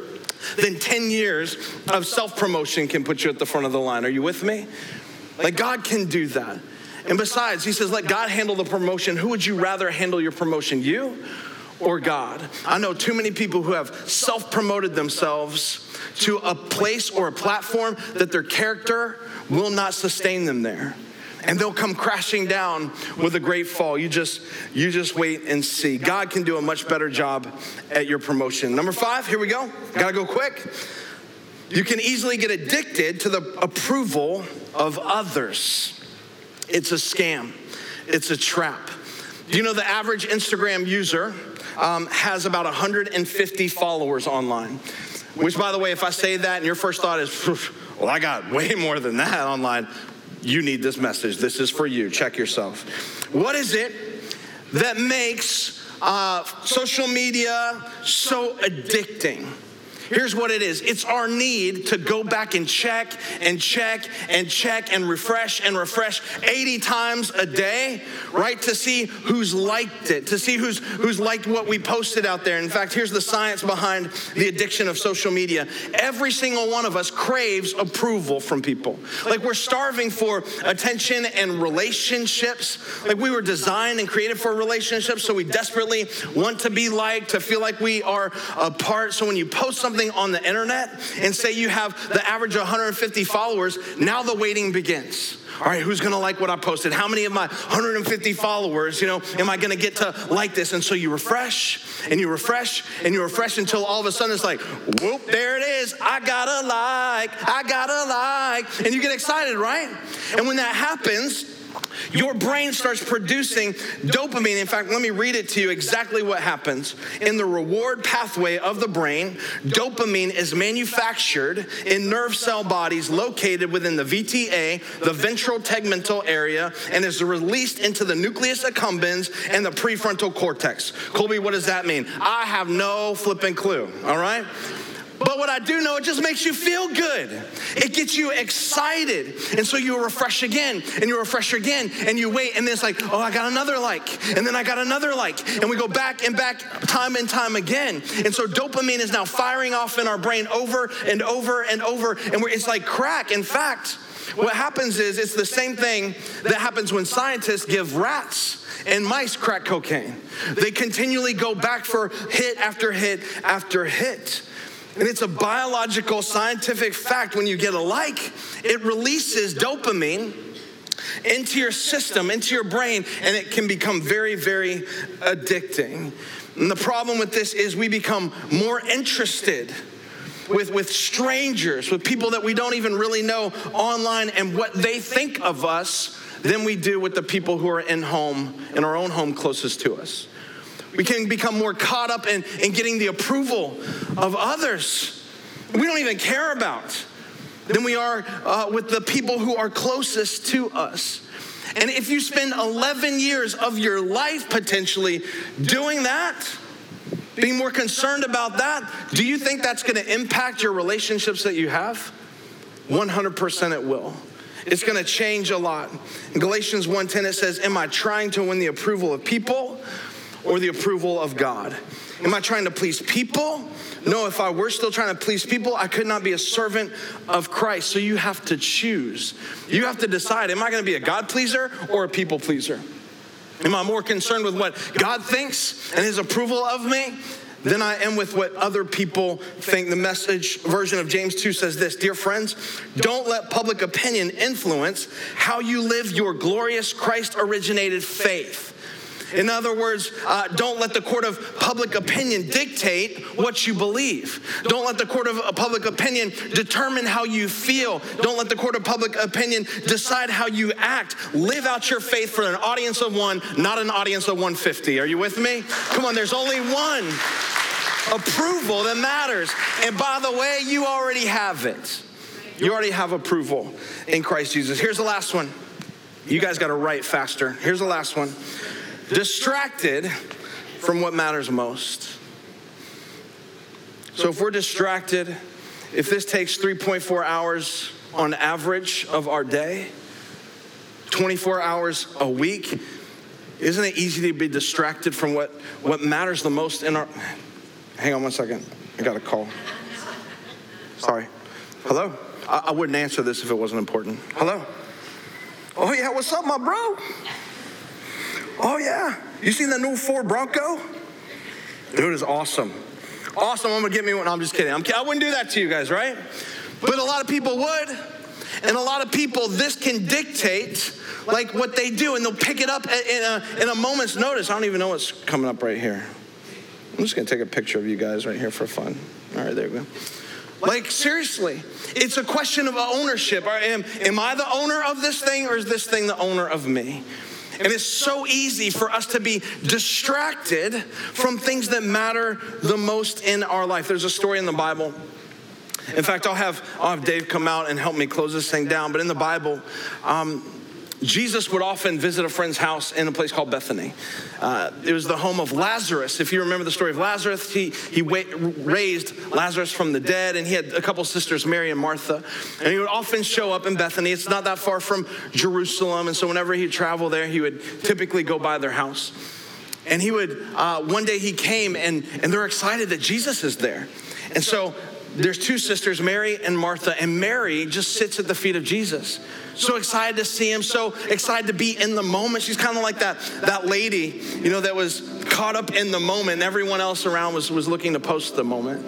[SPEAKER 2] than 10 years of self promotion can put you at the front of the line. Are you with me? Like, God can do that. And besides, He says, let God handle the promotion. Who would you rather handle your promotion, you or God? I know too many people who have self promoted themselves to a place or a platform that their character will not sustain them there and they'll come crashing down with a great fall. You just you just wait and see. God can do a much better job at your promotion. Number 5, here we go. Got to go quick. You can easily get addicted to the approval of others. It's a scam. It's a trap. Do you know the average Instagram user um, has about 150 followers online? Which, by the way, if I say that and your first thought is, well, I got way more than that online, you need this message. This is for you. Check yourself. What is it that makes uh, social media so addicting? Here's what it is it's our need to go back and check and check and check and refresh and refresh 80 times a day, right? To see who's liked it, to see who's, who's liked what we posted out there. In fact, here's the science behind the addiction of social media every single one of us craves approval from people. Like we're starving for attention and relationships. Like we were designed and created for relationships, so we desperately want to be liked, to feel like we are a part. So when you post something, something on the internet and say you have the average of 150 followers, now the waiting begins. All right, who's gonna like what I posted? How many of my 150 followers, you know, am I gonna get to like this? And so you refresh and you refresh and you refresh until all of a sudden it's like, whoop, there it is. I got a like, I got a like. And you get excited, right? And when that happens, your brain starts producing dopamine. In fact, let me read it to you exactly what happens. In the reward pathway of the brain, dopamine is manufactured in nerve cell bodies located within the VTA, the ventral tegmental area, and is released into the nucleus accumbens and the prefrontal cortex. Colby, what does that mean? I have no flipping clue, all right? But what I do know, it just makes you feel good. It gets you excited. And so you refresh again and you refresh again and you wait. And then it's like, oh, I got another like. And then I got another like. And we go back and back time and time again. And so dopamine is now firing off in our brain over and over and over. And it's like crack. In fact, what happens is it's the same thing that happens when scientists give rats and mice crack cocaine. They continually go back for hit after hit after hit. And it's a biological, scientific fact when you get a like, it releases dopamine into your system, into your brain, and it can become very, very addicting. And the problem with this is we become more interested with, with strangers, with people that we don't even really know online and what they think of us than we do with the people who are in home, in our own home closest to us. We can become more caught up in, in getting the approval of others we don't even care about than we are uh, with the people who are closest to us. And if you spend 11 years of your life potentially doing that, being more concerned about that, do you think that's going to impact your relationships that you have? 100% it will. It's going to change a lot. In Galatians 1:10 it says, "Am I trying to win the approval of people or the approval of God? Am I trying to please people? No, if I were still trying to please people, I could not be a servant of Christ. So you have to choose. You have to decide am I going to be a God pleaser or a people pleaser? Am I more concerned with what God thinks and his approval of me than I am with what other people think. The message version of James 2 says this Dear friends, don't let public opinion influence how you live your glorious Christ originated faith. In other words, uh, don't let the court of public opinion dictate what you believe. Don't let the court of public opinion determine how you feel. Don't let the court of public opinion decide how you act. Live out your faith for an audience of one, not an audience of 150. Are you with me? Come on, there's only one approval that matters. And by the way, you already have it. You already have approval in Christ Jesus. Here's the last one. You guys got to write faster. Here's the last one distracted from what matters most. So if we're distracted, if this takes 3.4 hours on average of our day, 24 hours a week, isn't it easy to be distracted from what, what matters the most in our. Hang on one second. I got a call. Sorry. Hello? I, I wouldn't answer this if it wasn't important. Hello? Oh, yeah, what's up, my bro? Oh, yeah. You seen that new Ford Bronco? Dude, is awesome. Awesome. I'm going to get me one. No, I'm just kidding. I'm, I wouldn't do that to you guys, right? But a lot of people would. And a lot of people, this can dictate like what they do, and they'll pick it up in a, in a moment's notice. I don't even know what's coming up right here. I'm just gonna take a picture of you guys right here for fun. All right, there we go. Like, seriously, it's a question of ownership. Am, am I the owner of this thing, or is this thing the owner of me? And it's so easy for us to be distracted from things that matter the most in our life. There's a story in the Bible. In fact, I'll have, I'll have Dave come out and help me close this thing down. But in the Bible, um, Jesus would often visit a friend's house in a place called Bethany. Uh, it was the home of Lazarus. If you remember the story of Lazarus, he, he wa- raised Lazarus from the dead, and he had a couple sisters, Mary and Martha. And he would often show up in Bethany. It's not that far from Jerusalem, and so whenever he'd travel there, he would typically go by their house. And he would, uh, one day he came, and, and they're excited that Jesus is there. And so there's two sisters, Mary and Martha, and Mary just sits at the feet of Jesus. So excited to see him, so excited to be in the moment. She's kind of like that, that lady, you know, that was caught up in the moment. Everyone else around was, was looking to post the moment.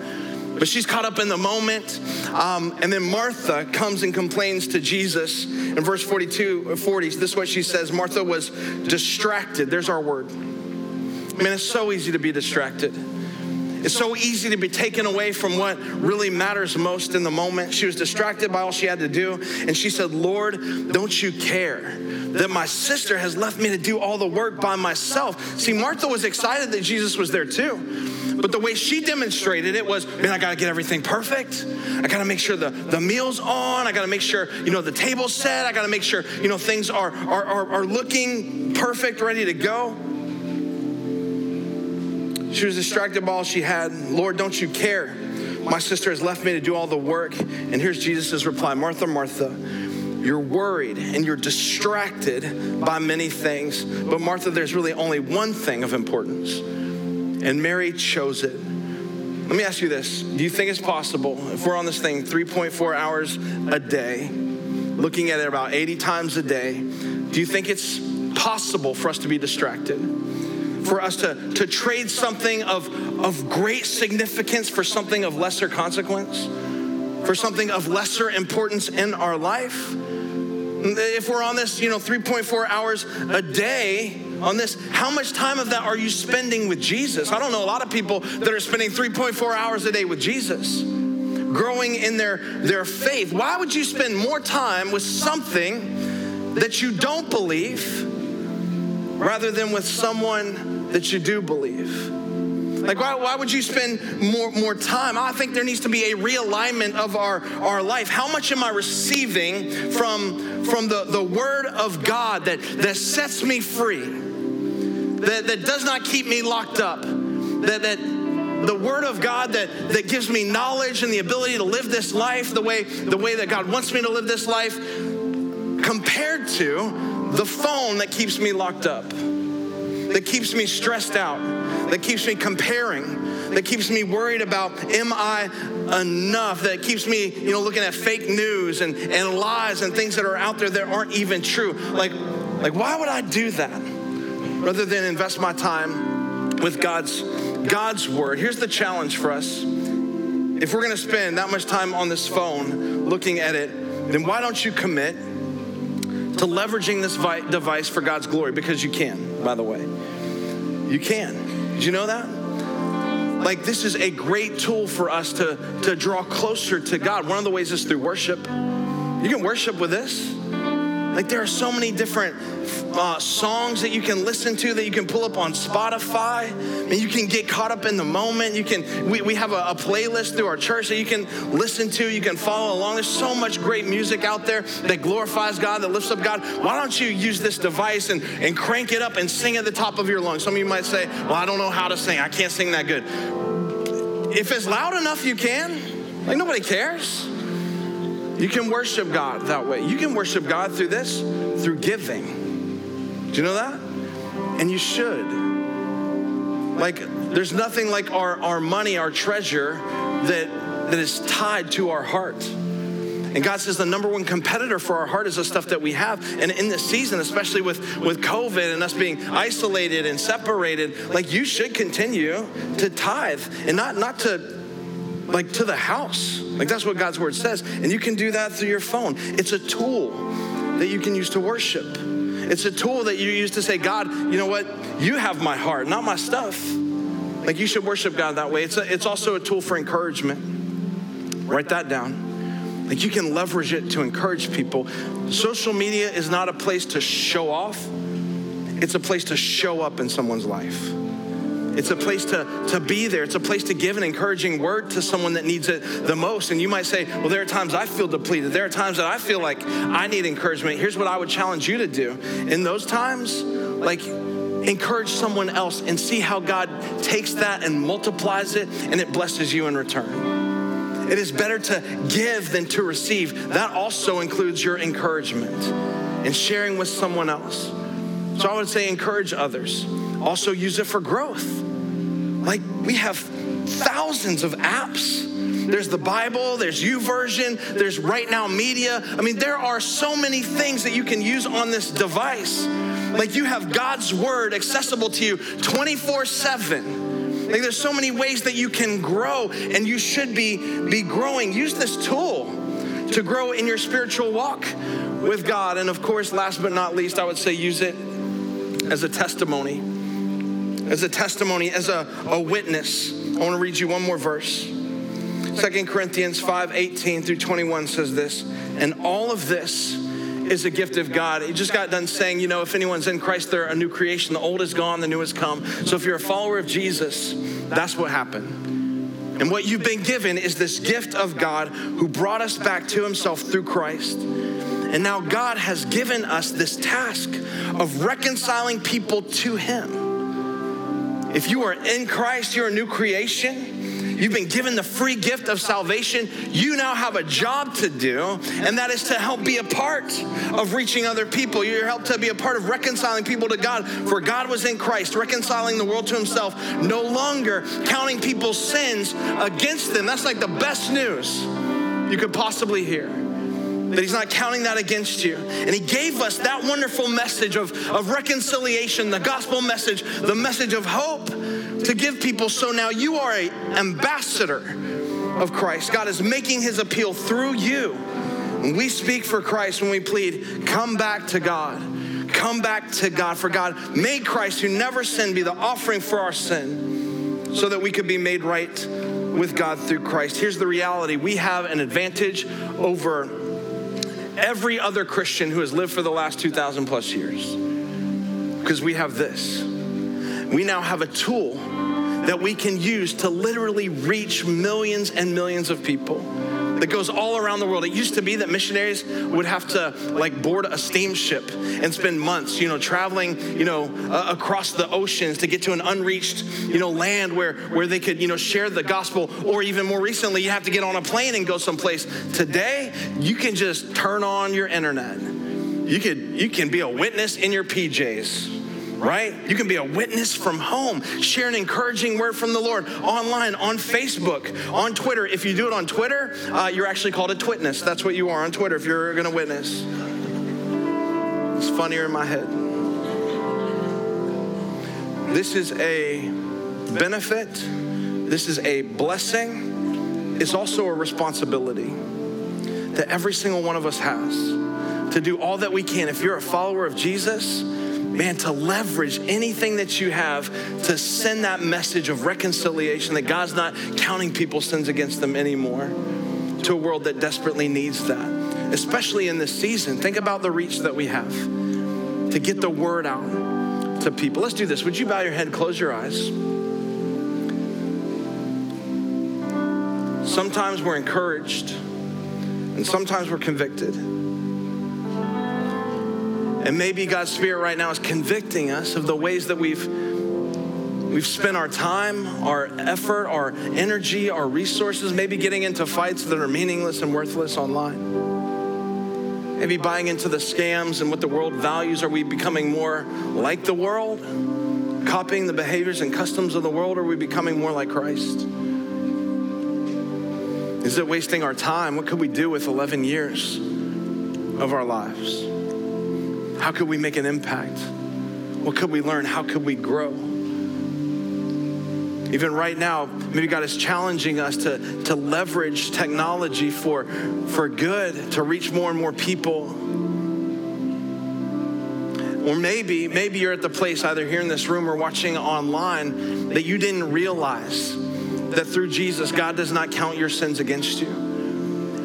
[SPEAKER 2] but she's caught up in the moment. Um, and then Martha comes and complains to Jesus. In verse 42, 40, this is what she says Martha was distracted. There's our word. I mean, it's so easy to be distracted. It's so easy to be taken away from what really matters most in the moment. She was distracted by all she had to do. And she said, Lord, don't you care that my sister has left me to do all the work by myself? See, Martha was excited that Jesus was there too. But the way she demonstrated it was, man, I gotta get everything perfect. I gotta make sure the, the meal's on. I gotta make sure, you know, the table's set. I gotta make sure, you know, things are, are, are, are looking perfect, ready to go. She was distracted by all she had. Lord, don't you care? My sister has left me to do all the work. And here's Jesus' reply Martha, Martha, you're worried and you're distracted by many things. But Martha, there's really only one thing of importance, and Mary chose it. Let me ask you this Do you think it's possible if we're on this thing 3.4 hours a day, looking at it about 80 times a day, do you think it's possible for us to be distracted? For us to, to trade something of, of great significance for something of lesser consequence, for something of lesser importance in our life. If we're on this, you know, 3.4 hours a day on this, how much time of that are you spending with Jesus? I don't know a lot of people that are spending 3.4 hours a day with Jesus, growing in their, their faith. Why would you spend more time with something that you don't believe rather than with someone that you do believe. Like, why, why would you spend more, more time? I think there needs to be a realignment of our, our life. How much am I receiving from, from the, the Word of God that, that sets me free, that, that does not keep me locked up, that, that the Word of God that, that gives me knowledge and the ability to live this life the way, the way that God wants me to live this life, compared to the phone that keeps me locked up? That keeps me stressed out, that keeps me comparing, that keeps me worried about am I enough, that keeps me, you know, looking at fake news and, and lies and things that are out there that aren't even true. Like, like why would I do that rather than invest my time with God's God's word? Here's the challenge for us. If we're gonna spend that much time on this phone looking at it, then why don't you commit to leveraging this device for God's glory? Because you can, by the way. You can. Did you know that? Like, this is a great tool for us to, to draw closer to God. One of the ways is through worship. You can worship with this. Like, there are so many different uh, songs that you can listen to that you can pull up on Spotify, and you can get caught up in the moment. You can, we, we have a, a playlist through our church that you can listen to, you can follow along. There's so much great music out there that glorifies God, that lifts up God. Why don't you use this device and, and crank it up and sing at the top of your lungs? Some of you might say, Well, I don't know how to sing, I can't sing that good. If it's loud enough, you can. Like, nobody cares. You can worship God that way. You can worship God through this, through giving. Do you know that? And you should. Like, there's nothing like our, our money, our treasure, that, that is tied to our heart. And God says the number one competitor for our heart is the stuff that we have. And in this season, especially with, with COVID and us being isolated and separated, like you should continue to tithe and not, not to like to the house. Like that's what God's word says. And you can do that through your phone. It's a tool that you can use to worship. It's a tool that you use to say, God, you know what? You have my heart, not my stuff. Like you should worship God that way. It's, a, it's also a tool for encouragement. Write that down. Like you can leverage it to encourage people. Social media is not a place to show off, it's a place to show up in someone's life. It's a place to, to be there. It's a place to give an encouraging word to someone that needs it the most. And you might say, well, there are times I feel depleted. There are times that I feel like I need encouragement. Here's what I would challenge you to do. In those times, like, encourage someone else and see how God takes that and multiplies it and it blesses you in return. It is better to give than to receive. That also includes your encouragement and sharing with someone else. So I would say encourage others. Also use it for growth. Like we have thousands of apps. There's the Bible, there's U YouVersion, there's Right Now Media. I mean, there are so many things that you can use on this device. Like you have God's word accessible to you 24 7 Like there's so many ways that you can grow and you should be, be growing. Use this tool to grow in your spiritual walk with God. And of course, last but not least, I would say use it as a testimony. As a testimony, as a, a witness. I want to read you one more verse. 2 Corinthians 5 18 through 21 says this, and all of this is a gift of God. He just got done saying, you know, if anyone's in Christ, they're a new creation. The old is gone, the new has come. So if you're a follower of Jesus, that's what happened. And what you've been given is this gift of God who brought us back to himself through Christ. And now God has given us this task of reconciling people to him. If you are in Christ, you're a new creation. You've been given the free gift of salvation. You now have a job to do, and that is to help be a part of reaching other people. You're helped to be a part of reconciling people to God. For God was in Christ, reconciling the world to himself, no longer counting people's sins against them. That's like the best news you could possibly hear that he's not counting that against you. And he gave us that wonderful message of, of reconciliation, the gospel message, the message of hope to give people. So now you are an ambassador of Christ. God is making his appeal through you. When we speak for Christ, when we plead, come back to God. Come back to God. For God made Christ, who never sinned, be the offering for our sin so that we could be made right with God through Christ. Here's the reality we have an advantage over every other Christian who has lived for the last 2,000 plus years because we have this. We now have a tool that we can use to literally reach millions and millions of people that goes all around the world. It used to be that missionaries would have to like board a steamship and spend months, you know, traveling, you know, uh, across the oceans to get to an unreached, you know, land where where they could, you know, share the gospel. Or even more recently, you have to get on a plane and go someplace. Today, you can just turn on your internet. You could you can be a witness in your PJs right? You can be a witness from home, share an encouraging word from the Lord online, on Facebook, on Twitter. If you do it on Twitter, uh, you're actually called a twitness. That's what you are on Twitter if you're going to witness. It's funnier in my head. This is a benefit, this is a blessing, it's also a responsibility that every single one of us has to do all that we can. If you're a follower of Jesus, man, to leverage anything that you have to send that message of reconciliation that God's not counting people's sins against them anymore to a world that desperately needs that, especially in this season. Think about the reach that we have to get the word out to people. Let's do this. Would you bow your head, close your eyes? Sometimes we're encouraged, and sometimes we're convicted. And maybe God's Spirit right now is convicting us of the ways that we've we've spent our time, our effort, our energy, our resources, maybe getting into fights that are meaningless and worthless online. Maybe buying into the scams and what the world values. Are we becoming more like the world? Copying the behaviors and customs of the world? Or are we becoming more like Christ? Is it wasting our time? What could we do with 11 years of our lives? How could we make an impact? What could we learn? How could we grow? Even right now, maybe God is challenging us to, to leverage technology for, for good, to reach more and more people. Or maybe, maybe you're at the place either here in this room or watching online that you didn't realize that through Jesus, God does not count your sins against you.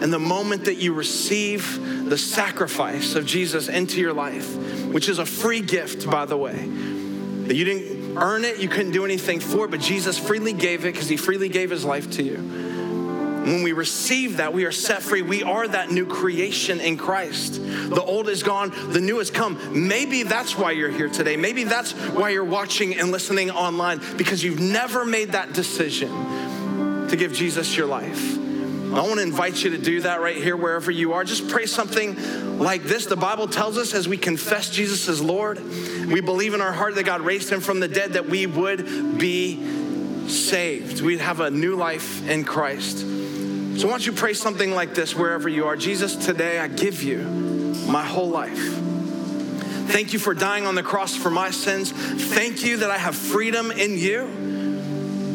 [SPEAKER 2] And the moment that you receive the sacrifice of Jesus into your life, which is a free gift, by the way, that you didn't earn it, you couldn't do anything for it, but Jesus freely gave it because he freely gave his life to you. When we receive that, we are set free. We are that new creation in Christ. The old is gone, the new has come. Maybe that's why you're here today. Maybe that's why you're watching and listening online because you've never made that decision to give Jesus your life. I want to invite you to do that right here, wherever you are. Just pray something like this. The Bible tells us as we confess Jesus as Lord, we believe in our heart that God raised him from the dead, that we would be saved. We'd have a new life in Christ. So, why don't you pray something like this wherever you are? Jesus, today I give you my whole life. Thank you for dying on the cross for my sins. Thank you that I have freedom in you.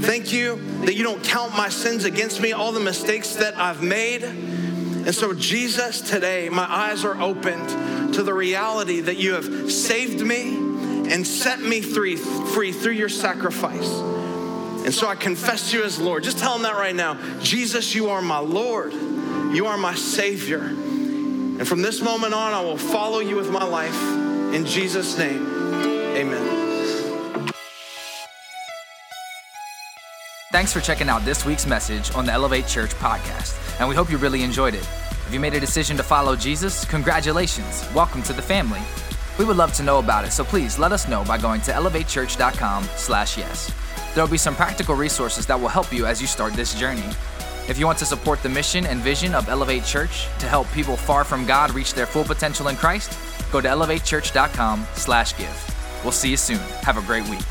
[SPEAKER 2] Thank you that you don't count my sins against me, all the mistakes that I've made. And so, Jesus, today, my eyes are opened to the reality that you have saved me and set me free, free through your sacrifice. And so I confess you as Lord. Just tell him that right now. Jesus, you are my Lord. You are my Savior. And from this moment on, I will follow you with my life. In Jesus' name, amen.
[SPEAKER 1] Thanks for checking out this week's message on the Elevate Church podcast, and we hope you really enjoyed it. If you made a decision to follow Jesus, congratulations. Welcome to the family. We would love to know about it, so please let us know by going to elevatechurch.com/yes. There will be some practical resources that will help you as you start this journey. If you want to support the mission and vision of Elevate Church to help people far from God reach their full potential in Christ, go to elevatechurch.com/give. We'll see you soon. Have a great week.